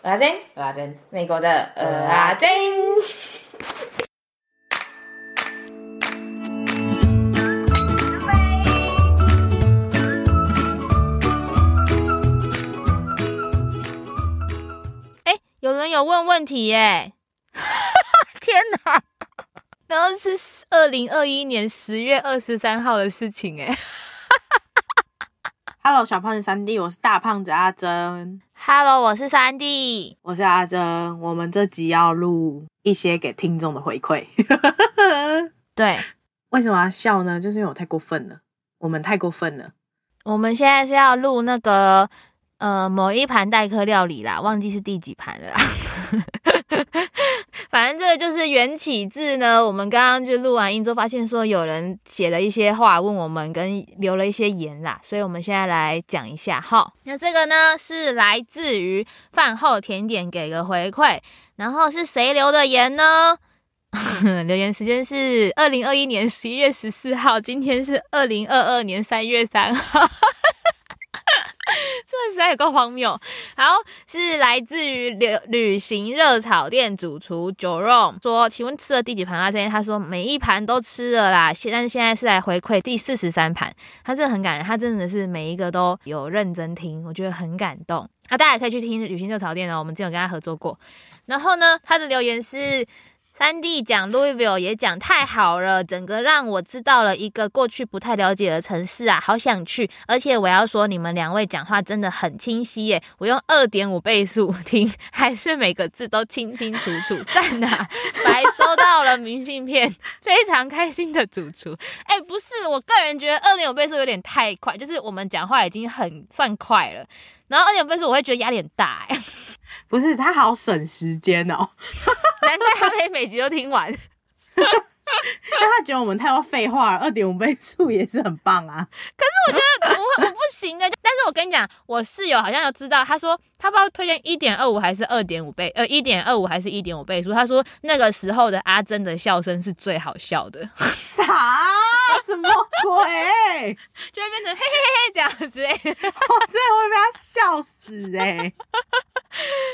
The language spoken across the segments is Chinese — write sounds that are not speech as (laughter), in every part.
蚵仔煎，蚵仔煎，美国的蚵仔煎。哎、欸，有人有问问题耶！(laughs) 天哪，然后是二零二一年十月二十三号的事情哎。Hello，小胖子三弟，我是大胖子阿珍。Hello，我是三弟，我是阿珍。我们这集要录一些给听众的回馈。对，(laughs) 为什么要笑呢？就是因为我太过分了，我们太过分了。我们现在是要录那个呃某一盘代客料理啦，忘记是第几盘了啦。反正这个就是缘起字呢，我们刚刚就录完音之后，发现说有人写了一些话问我们，跟留了一些言啦，所以我们现在来讲一下哈。那这个呢是来自于饭后甜点给个回馈，然后是谁留的言呢？(laughs) 留言时间是二零二一年十一月十四号，今天是二零二二年三月三号。(laughs) 这实在有够荒谬。好，是来自于旅旅行热炒店主厨 Jerome 说，请问吃了第几盘啊？这边他说每一盘都吃了啦，现但是现在是来回馈第四十三盘。他真的很感人，他真的是每一个都有认真听，我觉得很感动。啊，大家也可以去听旅行热炒店哦，我们之前有跟他合作过。然后呢，他的留言是。三弟讲 Louisville 也讲太好了，整个让我知道了一个过去不太了解的城市啊，好想去！而且我要说，你们两位讲话真的很清晰耶，我用二点五倍速听，还是每个字都清清楚楚，赞啊！白收到了明信片，非常开心的主厨。哎、不是，我个人觉得二点五倍速有点太快，就是我们讲话已经很算快了，然后二点分说我会觉得压力很大哎。(laughs) 不是，他好省时间哦，难怪他可以每集都听完。(laughs) 但他觉得我们太多废话了，二点五倍速也是很棒啊。可是我觉得我我不行的，(laughs) 但是我跟你讲，我室友好像有知道，他说他不知道推荐一点二五还是二点五倍，呃，一点二五还是一点五倍速。他说那个时候的阿珍的笑声是最好笑的。(laughs) 啥？什么鬼？就会变成嘿嘿嘿这样子，我真的会被他笑死哎，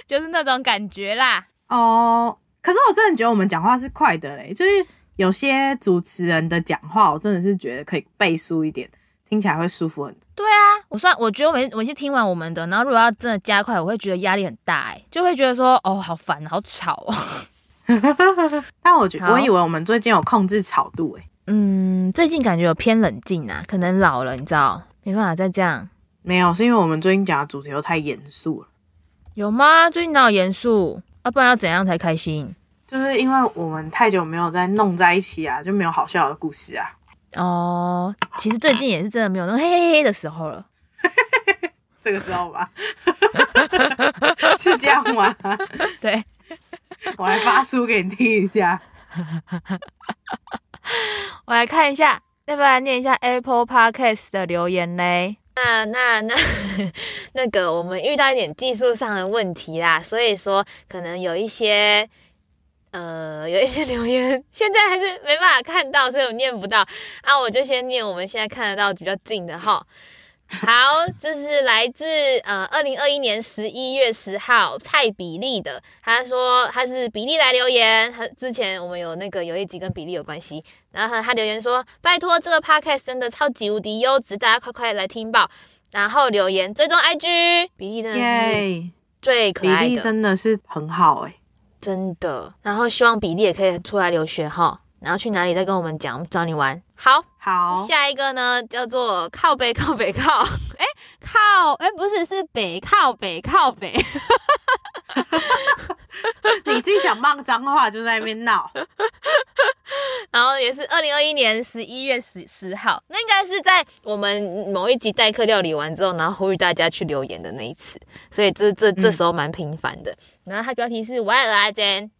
就是那种感觉啦。哦，可是我真的觉得我们讲话是快的嘞，就是。有些主持人的讲话，我真的是觉得可以背书一点，听起来会舒服很多。对啊，我算我觉得我每每次听完我们的，然后如果要真的加快，我会觉得压力很大，哎，就会觉得说哦，好烦，好吵哦。(laughs) 但我觉得我以为我们最近有控制吵度，哎，嗯，最近感觉有偏冷静啊，可能老了，你知道，没办法再这样。没有，是因为我们最近讲的主题又太严肃了。有吗？最近哪有严肃？要、啊、不然要怎样才开心？就是因为我们太久没有再弄在一起啊，就没有好笑的故事啊。哦，其实最近也是真的没有那种嘿嘿嘿的时候了。(laughs) 这个知道吧？(laughs) 是这样吗？(laughs) 对，我来发书给你听一下。我来看一下，要不要念一下 Apple Podcast 的留言嘞？那那那那个，我们遇到一点技术上的问题啦，所以说可能有一些。呃，有一些留言现在还是没办法看到，所以我念不到啊。我就先念我们现在看得到比较近的哈。好，这是来自呃二零二一年十一月十号蔡比利的，他说他是比利来留言，他之前我们有那个有一集跟比利有关系，然后他留言说拜托这个 podcast 真的超级无敌优质，大家快快来听报。然后留言追踪 IG，比利真的是最可爱的，比利真的是很好哎、欸。真的，然后希望比利也可以出来留学哈，然后去哪里再跟我们讲，我们找你玩。好，好，下一个呢叫做靠北靠北靠，(laughs) 哎靠，哎不是是北靠北靠北，(laughs) 你自己想骂脏话就在那边闹。(laughs) 然后也是二零二一年十一月十十号，那应该是在我们某一集代课料理完之后，然后呼吁大家去留言的那一次，所以这这这时候蛮频繁的。然后它标题是我爱鹅阿珍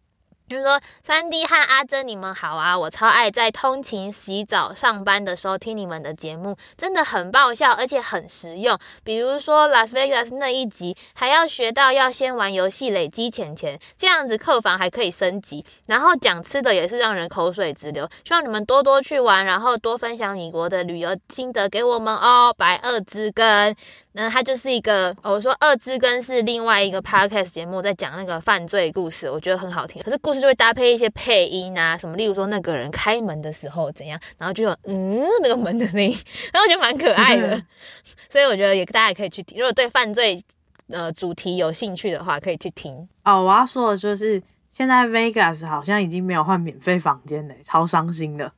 蚵仔煎，就是说，三 D 和阿珍，你们好啊！我超爱在通勤、洗澡、上班的时候听你们的节目，真的很爆笑，而且很实用。比如说拉斯维加斯那一集，还要学到要先玩游戏累积钱钱，这样子客房还可以升级。然后讲吃的也是让人口水直流。希望你们多多去玩，然后多分享米国的旅游心得给我们哦。白二之根。那它就是一个，我说二之根是另外一个 podcast 节目，在讲那个犯罪故事，我觉得很好听。可是故事就会搭配一些配音啊，什么，例如说那个人开门的时候怎样，然后就有嗯那个门的声音，然后就蛮可爱的。(laughs) 所以我觉得也大家也可以去听，如果对犯罪呃主题有兴趣的话，可以去听。哦，我要说的就是现在 Vegas 好像已经没有换免费房间了，超伤心的。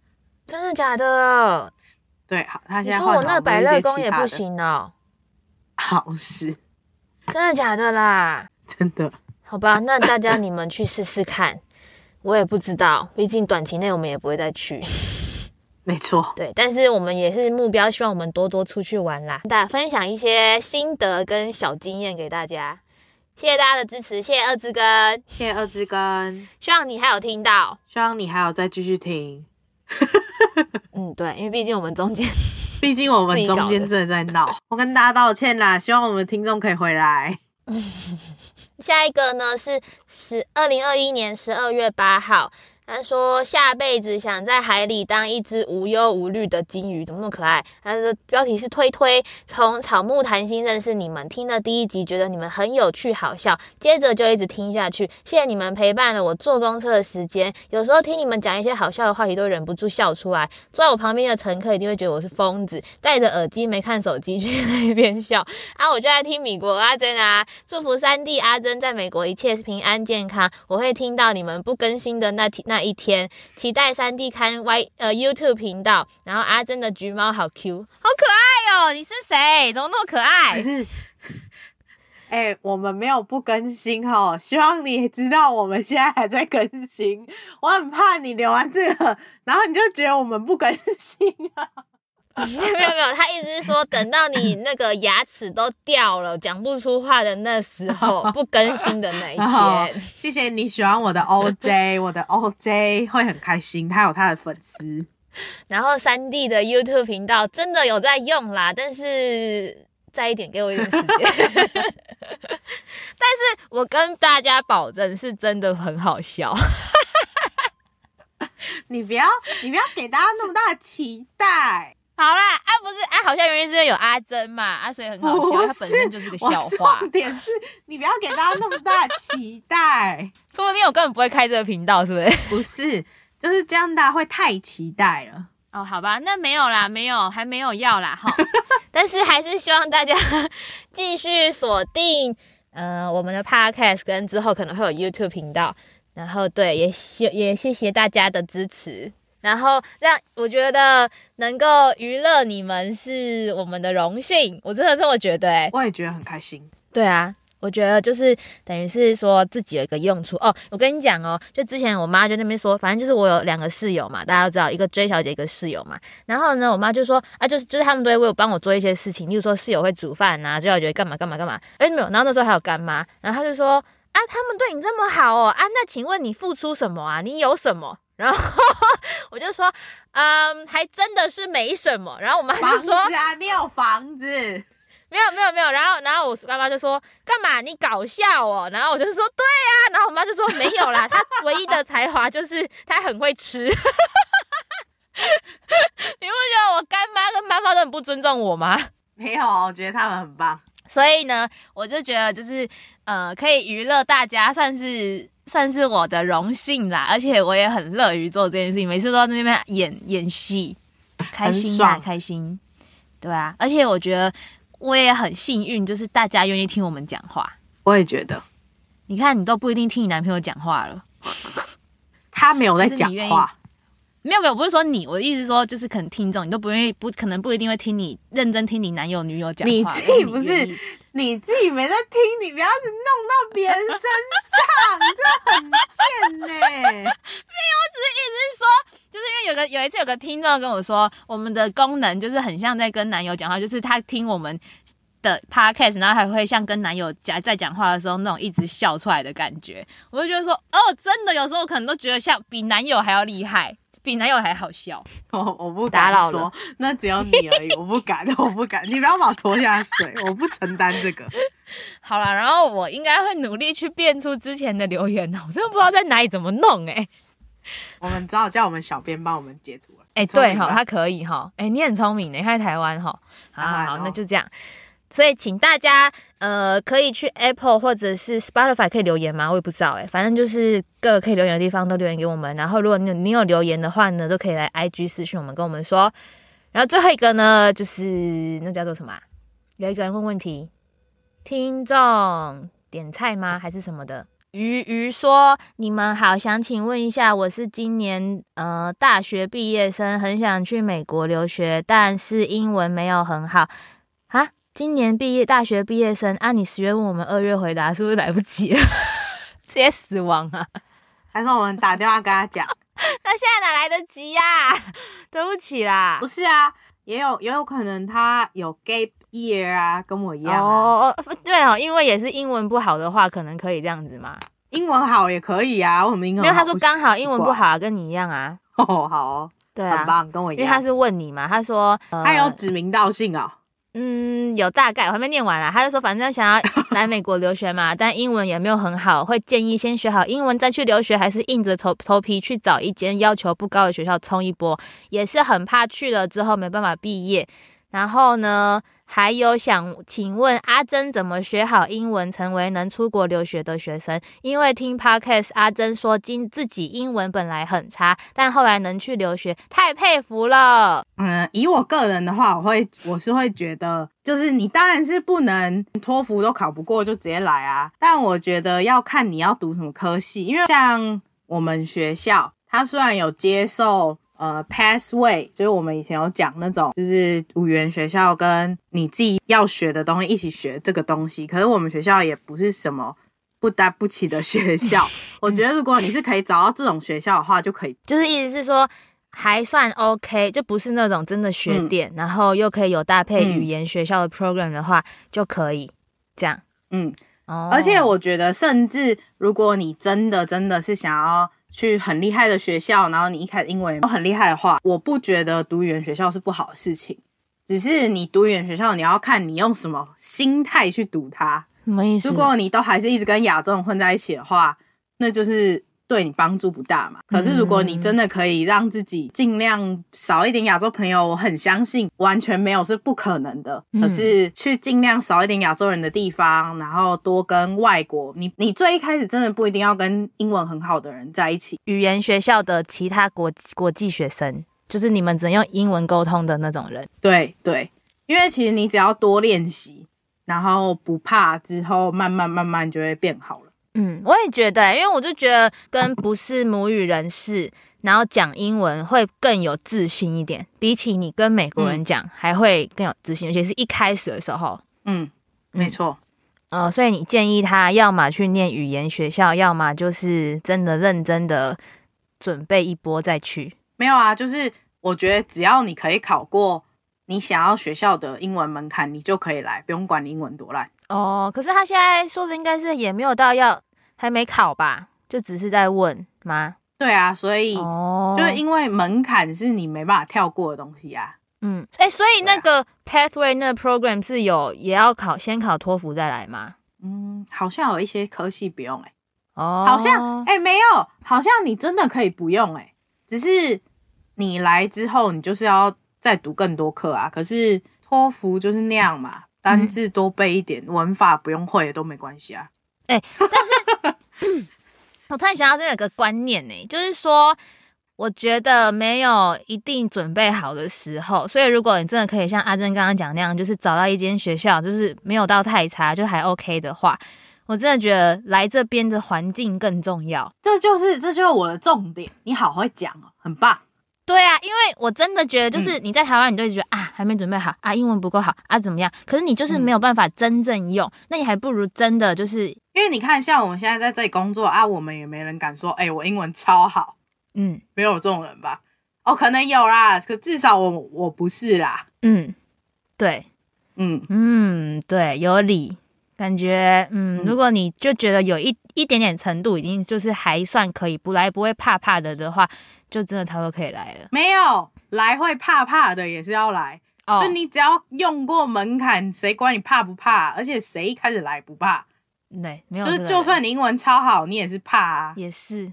真的假的？对，好，他现在换。我那百乐宫也不行哦。好事，真的假的啦？(laughs) 真的，好吧，那大家你们去试试看，我也不知道，毕竟短期内我们也不会再去。(laughs) 没错，对，但是我们也是目标，希望我们多多出去玩啦，大家分享一些心得跟小经验给大家，谢谢大家的支持，谢谢二之根，谢谢二之根，希望你还有听到，希望你还有再继续听。(laughs) 嗯，对，因为毕竟我们中间。(laughs) 毕竟我们中间真的在闹，我跟大家道歉啦，希望我们听众可以回来。下一个呢是十二零二一年十二月八号。他说下辈子想在海里当一只无忧无虑的金鱼，怎么那么可爱？他的标题是推推，从草木谈心认识你们，听了第一集觉得你们很有趣好笑，接着就一直听下去。谢谢你们陪伴了我坐公车的时间，有时候听你们讲一些好笑的话题都忍不住笑出来。坐在我旁边的乘客一定会觉得我是疯子，戴着耳机没看手机，(laughs) 去那边笑啊！我就在听米国阿珍啊，祝福三弟阿珍在美国一切平安健康。我会听到你们不更新的那那。一天，期待三 D 看 Y 呃 YouTube 频道，然后阿珍的橘猫好 Q，好可爱哦！你是谁？怎么那么可爱？(laughs) 哎、我们没有不更新哦，希望你知道我们现在还在更新。我很怕你留完这个，然后你就觉得我们不更新啊。(laughs) 没有没有，他意思是说，等到你那个牙齿都掉了，(laughs) 讲不出话的那时候，不更新的那一天。谢谢你喜欢我的 OJ，(laughs) 我的 OJ 会很开心，他有他的粉丝。然后三 D 的 YouTube 频道真的有在用啦，但是再一点给我一点时间。但是我跟大家保证，是真的很好笑。你不要，你不要给大家那么大的期待。好啦，啊不是啊，好像原因是因为有阿珍嘛，啊所以很好笑，他本身就是个笑话。重点是你不要给大家那么大的期待，(laughs) 说不定我根本不会开这个频道，是不是？(laughs) 不是，就是这样，大家会太期待了。哦，好吧，那没有啦，没有，还没有要啦哈。(laughs) 但是还是希望大家继续锁定，呃，我们的 podcast 跟之后可能会有 YouTube 频道，然后对，也谢也谢谢大家的支持。然后让我觉得能够娱乐你们是我们的荣幸，我真的这么觉得哎，我也觉得很开心。对啊，我觉得就是等于是说自己有一个用处哦。我跟你讲哦，就之前我妈就那边说，反正就是我有两个室友嘛，大家都知道，一个追小姐，一个室友嘛。然后呢，我妈就说啊，就是就是他们都会为我帮我做一些事情，例如说室友会煮饭啊追小姐干嘛干嘛干嘛。哎，没有，然后那时候还有干妈，然后她就说啊，他们对你这么好哦，啊，那请问你付出什么啊？你有什么？然后我就说，嗯，还真的是没什么。然后我妈就说，房子啊，你有房子？没有，没有，没有。然后，然后我妈妈就说，干嘛？你搞笑哦。然后我就说，对啊。然后我妈就说，没有啦，她唯一的才华就是她很会吃。(laughs) 你不觉得我干妈跟妈妈都很不尊重我吗？(laughs) 没有，我觉得他们很棒。所以呢，我就觉得就是，呃，可以娱乐大家，算是。算是我的荣幸啦，而且我也很乐于做这件事情，每次都在那边演演戏，开心啊，开心，对啊，而且我觉得我也很幸运，就是大家愿意听我们讲话。我也觉得，你看你都不一定听你男朋友讲话了，(laughs) 他没有在讲话。没有没有，不是说你，我的意思是说，就是可能听众你都不愿意，不可能不一定会听你认真听你男友女友讲话。你自己不是你，你自己没在听，你不要弄到别人身上，这很贱呢、欸。(laughs) 没有，我只是意思是说，就是因为有个有一次有个听众跟我说，我们的功能就是很像在跟男友讲话，就是他听我们。的 podcast，然后还会像跟男友讲在讲话的时候那种一直笑出来的感觉，我就觉得说，哦，真的有时候可能都觉得像比男友还要厉害，比男友还好笑。(laughs) 我我不敢说，打扰了，那只有你而已，我不敢，(laughs) 我不敢，你不要把我拖下水，我不承担这个。(laughs) 好了，然后我应该会努力去变出之前的留言，我真的不知道在哪里怎么弄哎、欸。我们只好叫我们小编帮我们截图了。哎、欸，对哈，他可以哈。哎、欸，你很聪明的，你在台湾哈。好好好，那就这样。所以请大家呃，可以去 Apple 或者是 Spotify 可以留言吗？我也不知道哎、反正就是各个可以留言的地方都留言给我们。然后如果你你有留言的话呢，都可以来 IG 私讯我们，跟我们说。然后最后一个呢，就是那叫做什么？有一个人问问题，听众点菜吗？还是什么的？鱼鱼说：“你们好，想请问一下，我是今年呃大学毕业生，很想去美国留学，但是英文没有很好。今年毕业大学毕业生，啊、你十月问我们二月回答，是不是来不及了？(laughs) 直接死亡啊？还是我们打电话跟他讲？那现在哪来得及呀、啊？(laughs) 对不起啦，不是啊，也有也有可能他有 gap。” year 啊，跟我一样哦哦，对哦，因为也是英文不好的话，可能可以这样子嘛。英文好也可以啊，我们英文好。因为他说刚好英文不好、啊，跟你一样啊。(laughs) 哦，好哦，对啊，很棒，跟我一样。因为他是问你嘛，他说、呃、他有指名道姓哦。嗯，有大概，我还没念完啦。他就说，反正想要 (laughs) 来美国留学嘛，但英文也没有很好，会建议先学好英文再去留学，还是硬着头头皮去找一间要求不高的学校冲一波，也是很怕去了之后没办法毕业。然后呢，还有想请问阿珍怎么学好英文，成为能出国留学的学生？因为听 Podcast，阿珍说今自己英文本来很差，但后来能去留学，太佩服了。嗯，以我个人的话，我会我是会觉得，就是你当然是不能托福都考不过就直接来啊。但我觉得要看你要读什么科系，因为像我们学校，它虽然有接受。呃，Pathway 就是我们以前有讲那种，就是语言学校跟你自己要学的东西一起学这个东西。可是我们学校也不是什么不搭不起的学校。我觉得如果你是可以找到这种学校的话，就可以。就是意思是说还算 OK，就不是那种真的学点，嗯、然后又可以有搭配语言学校的 program 的话，嗯、就可以这样。嗯，哦。而且我觉得，甚至如果你真的真的是想要。去很厉害的学校，然后你一开始英文都很厉害的话，我不觉得读语言学校是不好的事情，只是你读语言学校，你要看你用什么心态去读它。什么意思？如果你都还是一直跟亚洲人混在一起的话，那就是。对你帮助不大嘛？可是如果你真的可以让自己尽量少一点亚洲朋友，我很相信完全没有是不可能的。可是去尽量少一点亚洲人的地方，然后多跟外国，你你最一开始真的不一定要跟英文很好的人在一起。语言学校的其他国国际学生，就是你们只能用英文沟通的那种人。对对，因为其实你只要多练习，然后不怕，之后慢慢慢慢就会变好了。嗯，我也觉得，因为我就觉得跟不是母语人士，然后讲英文会更有自信一点，比起你跟美国人讲还会更有自信，尤其是一开始的时候。嗯，没错。哦、呃，所以你建议他要么去念语言学校，要么就是真的认真的准备一波再去。没有啊，就是我觉得只要你可以考过你想要学校的英文门槛，你就可以来，不用管你英文多烂。哦，可是他现在说的应该是也没有到要。还没考吧，就只是在问吗？对啊，所以哦就是因为门槛是你没办法跳过的东西啊。嗯，哎、欸，所以那个 Pathway 那个 program 是有也要考，先考托福再来吗？嗯，好像有一些科系不用哎、欸。哦，好像哎、欸、没有，好像你真的可以不用哎、欸，只是你来之后你就是要再读更多课啊。可是托福就是那样嘛，单字多背一点，嗯、文法不用会都没关系啊。哎、但是。我突然想到，这有个观念呢，就是说，我觉得没有一定准备好的时候，所以如果你真的可以像阿珍刚刚讲那样，就是找到一间学校，就是没有到太差，就还 OK 的话，我真的觉得来这边的环境更重要。这就是这就是我的重点，你好会讲哦，很棒。对啊，因为我真的觉得，就是你在台湾，你就会觉得、嗯、啊，还没准备好啊，英文不够好啊，怎么样？可是你就是没有办法真正用，嗯、那你还不如真的就是，因为你看，像我们现在在这里工作啊，我们也没人敢说，哎、欸，我英文超好，嗯，没有这种人吧？哦，可能有啦，可至少我我不是啦，嗯，对，嗯。嗯，对，有理。感觉，嗯，嗯。如果你就觉得有一一点点程度已经就是还算可以，不来不会怕怕的的话，就真的差不多可以来了。没有来会怕怕的也是要来。哦，那你只要用过门槛，谁管你怕不怕？而且谁一开始来不怕？对，没有就是就算你英文超好，你也是怕啊。也是。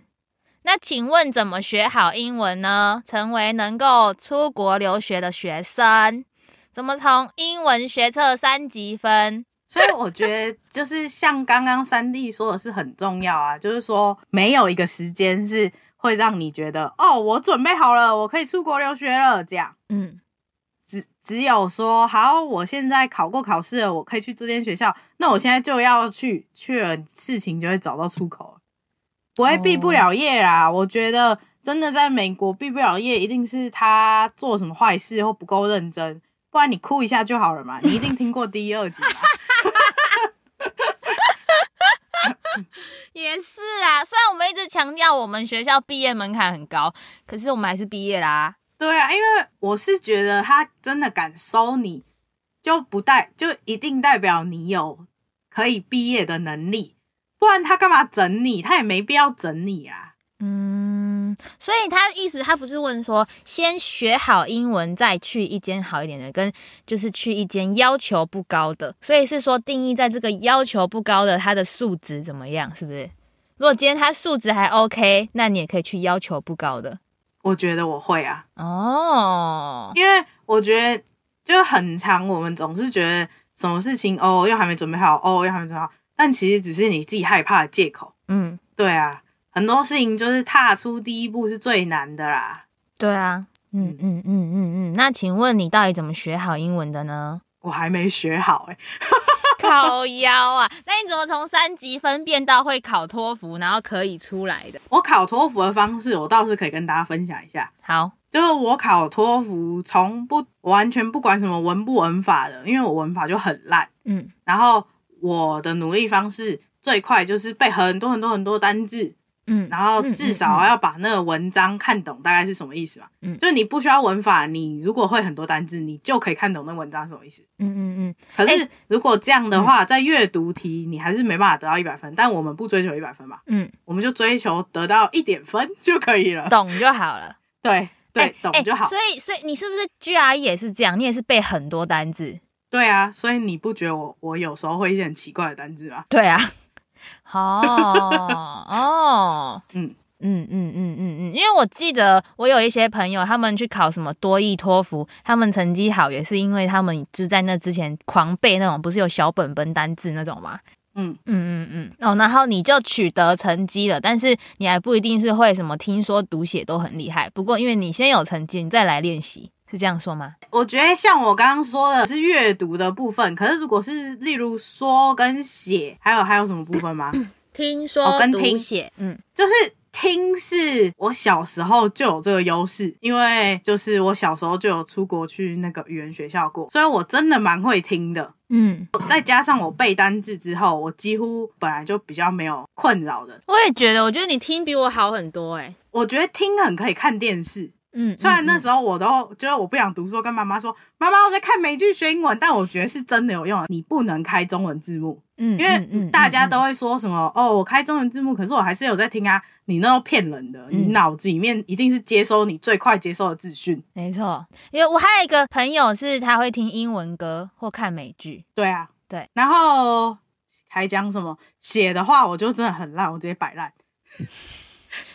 那请问怎么学好英文呢？成为能够出国留学的学生，怎么从英文学测三级分？所以我觉得，就是像刚刚三弟说的是很重要啊，就是说没有一个时间是会让你觉得哦，我准备好了，我可以出国留学了，这样。嗯，只只有说好，我现在考过考试了，我可以去这间学校，那我现在就要去，去了事情就会找到出口了，不会毕不了业啦。Oh. 我觉得真的在美国毕不了业，一定是他做什么坏事或不够认真。不然你哭一下就好了嘛，你一定听过第一、二集吧？(laughs) (laughs) 也是啊，虽然我们一直强调我们学校毕业门槛很高，可是我们还是毕业啦。对啊，因为我是觉得他真的敢收你，就不代就一定代表你有可以毕业的能力，不然他干嘛整你？他也没必要整你啊。嗯，所以他意思，他不是问说先学好英文再去一间好一点的，跟就是去一间要求不高的，所以是说定义在这个要求不高的，他的素质怎么样，是不是？如果今天他素质还 OK，那你也可以去要求不高的。我觉得我会啊，哦，因为我觉得就很长，我们总是觉得什么事情哦，又还没准备好，哦，又还没准备好，但其实只是你自己害怕的借口。嗯，对啊。很多事情就是踏出第一步是最难的啦。对啊，嗯嗯嗯嗯嗯。那请问你到底怎么学好英文的呢？我还没学好哎、欸，(laughs) 靠腰啊！那你怎么从三级分辨到会考托福，然后可以出来的？我考托福的方式，我倒是可以跟大家分享一下。好，就是我考托福，从不完全不管什么文不文法的，因为我文法就很烂。嗯，然后我的努力方式最快就是背很多很多很多单字。嗯，然后至少要把那个文章看懂，大概是什么意思嘛？嗯，就是你不需要文法，你如果会很多单字，你就可以看懂那文章是什么意思。嗯嗯嗯。可是如果这样的话，在阅读题你还是没办法得到一百分，但我们不追求一百分嘛？嗯，我们就追求得到一点分就可以了，懂就好了。对对，懂就好。所以所以你是不是 GRE 也是这样？你也是背很多单字？对啊，所以你不觉得我我有时候会一些很奇怪的单字吗？对啊。哦哦，(laughs) 嗯。嗯嗯嗯嗯嗯，因为我记得我有一些朋友，他们去考什么多益、托福，他们成绩好也是因为他们就在那之前狂背那种，不是有小本本单字那种吗？嗯。嗯嗯嗯，哦，然后你就取得成绩了，但是你还不一定是会什么听说读写都很厉害。不过因为你先有成绩，你再来练习，是这样说吗？我觉得像我刚刚说的是阅读的部分，可是如果是例如说跟写，还有还有什么部分吗？(coughs) 听说、哦、跟听写，嗯，就是听是我小时候就有这个优势，因为就是我小时候就有出国去那个语言学校过，所以我真的蛮会听的。嗯，再加上我背单字之后，我几乎本来就比较没有困扰的。我也觉得，我觉得你听比我好很多哎、欸。我觉得听很可以看电视。嗯，虽然那时候我都就是我不想读书，跟妈妈说，妈妈我在看美剧学英文，但我觉得是真的有用。你不能开中文字幕，嗯，因为大家都会说什么哦，我开中文字幕，可是我还是有在听啊。你那都骗人的，你脑子里面一定是接收你最快接收的资讯。没错，因为我还有一个朋友是他会听英文歌或看美剧。对啊，对。然后还讲什么写的话，我就真的很烂，我直接摆烂。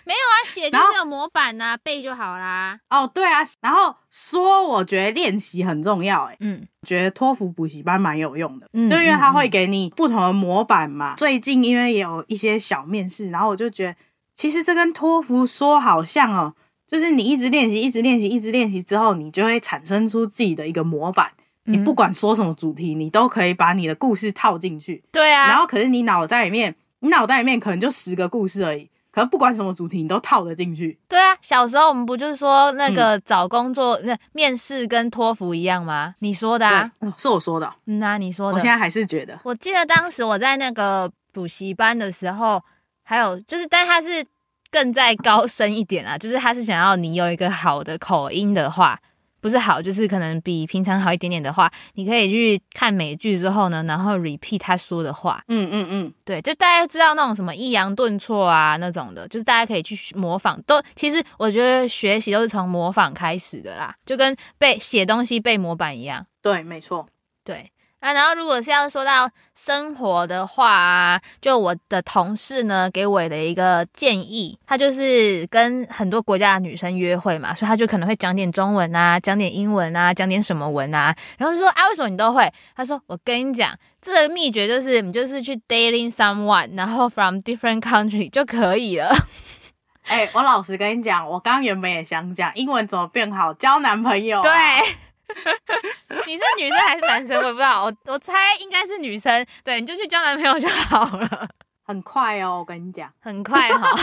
没有啊，写就是有模板呐、啊，背就好啦。哦，对啊，然后说我觉得练习很重要，哎，嗯，觉得托福补习班蛮有用的，嗯，就因为它会给你不同的模板嘛。嗯、最近因为也有一些小面试，然后我就觉得，其实这跟托福说好像哦，就是你一直练习，一直练习，一直练习之后，你就会产生出自己的一个模板。嗯、你不管说什么主题，你都可以把你的故事套进去。对啊，然后可是你脑袋里面，你脑袋里面可能就十个故事而已。可是不管什么主题，你都套得进去。对啊，小时候我们不就是说那个找工作那、嗯、面试跟托福一样吗？你说的啊，是我说的。嗯啊，你说的。我现在还是觉得，我记得当时我在那个补习班的时候，还有就是，但他是更再高深一点啊，就是他是想要你有一个好的口音的话，不是好，就是可能比平常好一点点的话，你可以去看美剧之后呢，然后 repeat 他说的话。嗯嗯嗯，对，就大家知道那种什么抑扬顿挫啊那种的，就是大家可以去模仿。都其实我觉得学习都是从模仿开始的啦，就跟背写东西背模板一样。对，没错。对。啊，然后如果是要说到生活的话啊，就我的同事呢给我的一个建议，他就是跟很多国家的女生约会嘛，所以他就可能会讲点中文啊，讲点英文啊，讲点什么文啊，然后就说啊，为什么你都会？他说我跟你讲，这个秘诀就是你就是去 dating someone，然后 from different country 就可以了。(laughs) 哎、欸，我老实跟你讲，我刚原本也想讲英文怎么变好，交男朋友、啊。对。(laughs) 你是女生还是男生？我也不知道，我我猜应该是女生。对，你就去交男朋友就好了。很快哦，我跟你讲，很快哈、哦，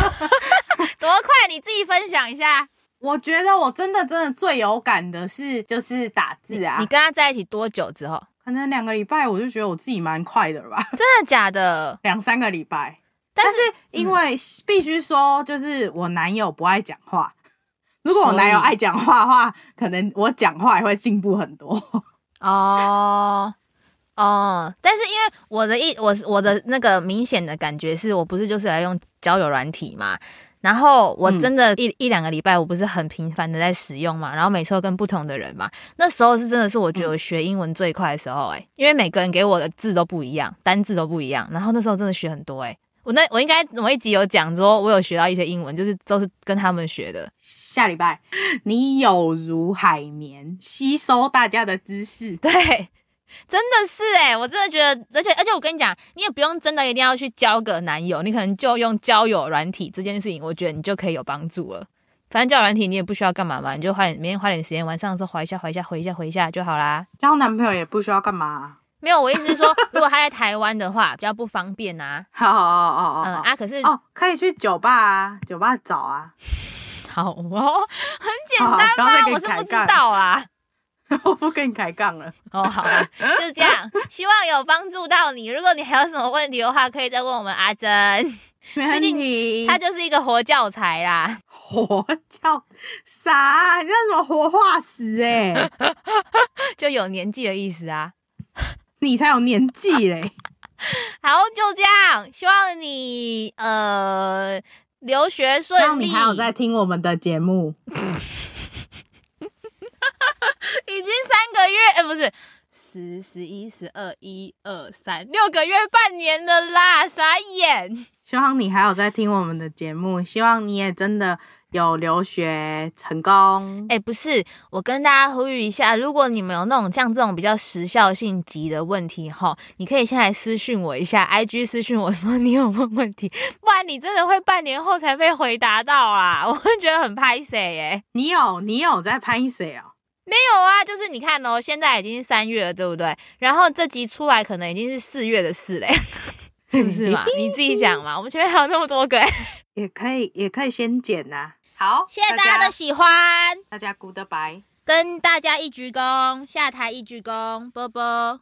(laughs) 多快？你自己分享一下。我觉得我真的真的最有感的是，就是打字啊。你，你跟他在一起多久之后？可能两个礼拜，我就觉得我自己蛮快的了吧？真的假的？两三个礼拜。但是，但是因为必须说，就是我男友不爱讲话。如果我男友爱讲话的话，可能我讲话也会进步很多。哦哦，但是因为我的一我我的那个明显的感觉是我不是就是来用交友软体嘛，然后我真的一、嗯、一两个礼拜我不是很频繁的在使用嘛，然后每次都跟不同的人嘛，那时候是真的是我觉得我学英文最快的时候哎、欸，因为每个人给我的字都不一样，单字都不一样，然后那时候真的学很多哎、欸。我那我应该某一集有讲说，我有学到一些英文，就是都是跟他们学的。下礼拜你有如海绵，吸收大家的知识。对，真的是哎、欸，我真的觉得，而且而且我跟你讲，你也不用真的一定要去交个男友，你可能就用交友软体这件事情，我觉得你就可以有帮助了。反正交友软体你也不需要干嘛嘛，你就花点每天花点时间，晚上的时候划一下划一下回一下回一下就好啦。交男朋友也不需要干嘛。没有，我意思是说，如果他在台湾的话，比较不方便啊。(laughs) 好，好，好，好，好，嗯啊，可是哦，可以去酒吧啊，酒吧找啊。(laughs) 好哦，很简单吗？我是不知道啊。(laughs) 我不跟你抬杠了。哦，好啊，就这样。希望有帮助到你。如果你还有什么问题的话，可以再问我们阿珍。没问题。他就是一个活教材啦。活教啥？你叫什么活化石？哎，就有年纪的意思啊。你才有年纪 (laughs) 嘞！好，就这样。希望你呃留学顺利。希望你还有在听我们的节目。(laughs) 已经三个月，哎、欸，不是十、十一、十二、一二三，六个月，半年了啦！傻眼。希望你还有在听我们的节目。希望你也真的。有留学成功？哎、欸，不是，我跟大家呼吁一下，如果你们有那种像这种比较时效性急的问题哈，你可以先来私讯我一下，IG 私讯我说你有问问题，不然你真的会半年后才被回答到啊，我会觉得很拍谁耶。你有你有在拍谁哦？没有啊，就是你看哦，现在已经是三月了，对不对？然后这集出来可能已经是四月的事嘞，(laughs) 是不是嘛？(laughs) 你自己讲嘛，我们前面还有那么多个，也可以也可以先剪呐、啊。好，谢谢大家的喜欢，大家 goodbye，跟大家一鞠躬，下台一鞠躬，啵啵。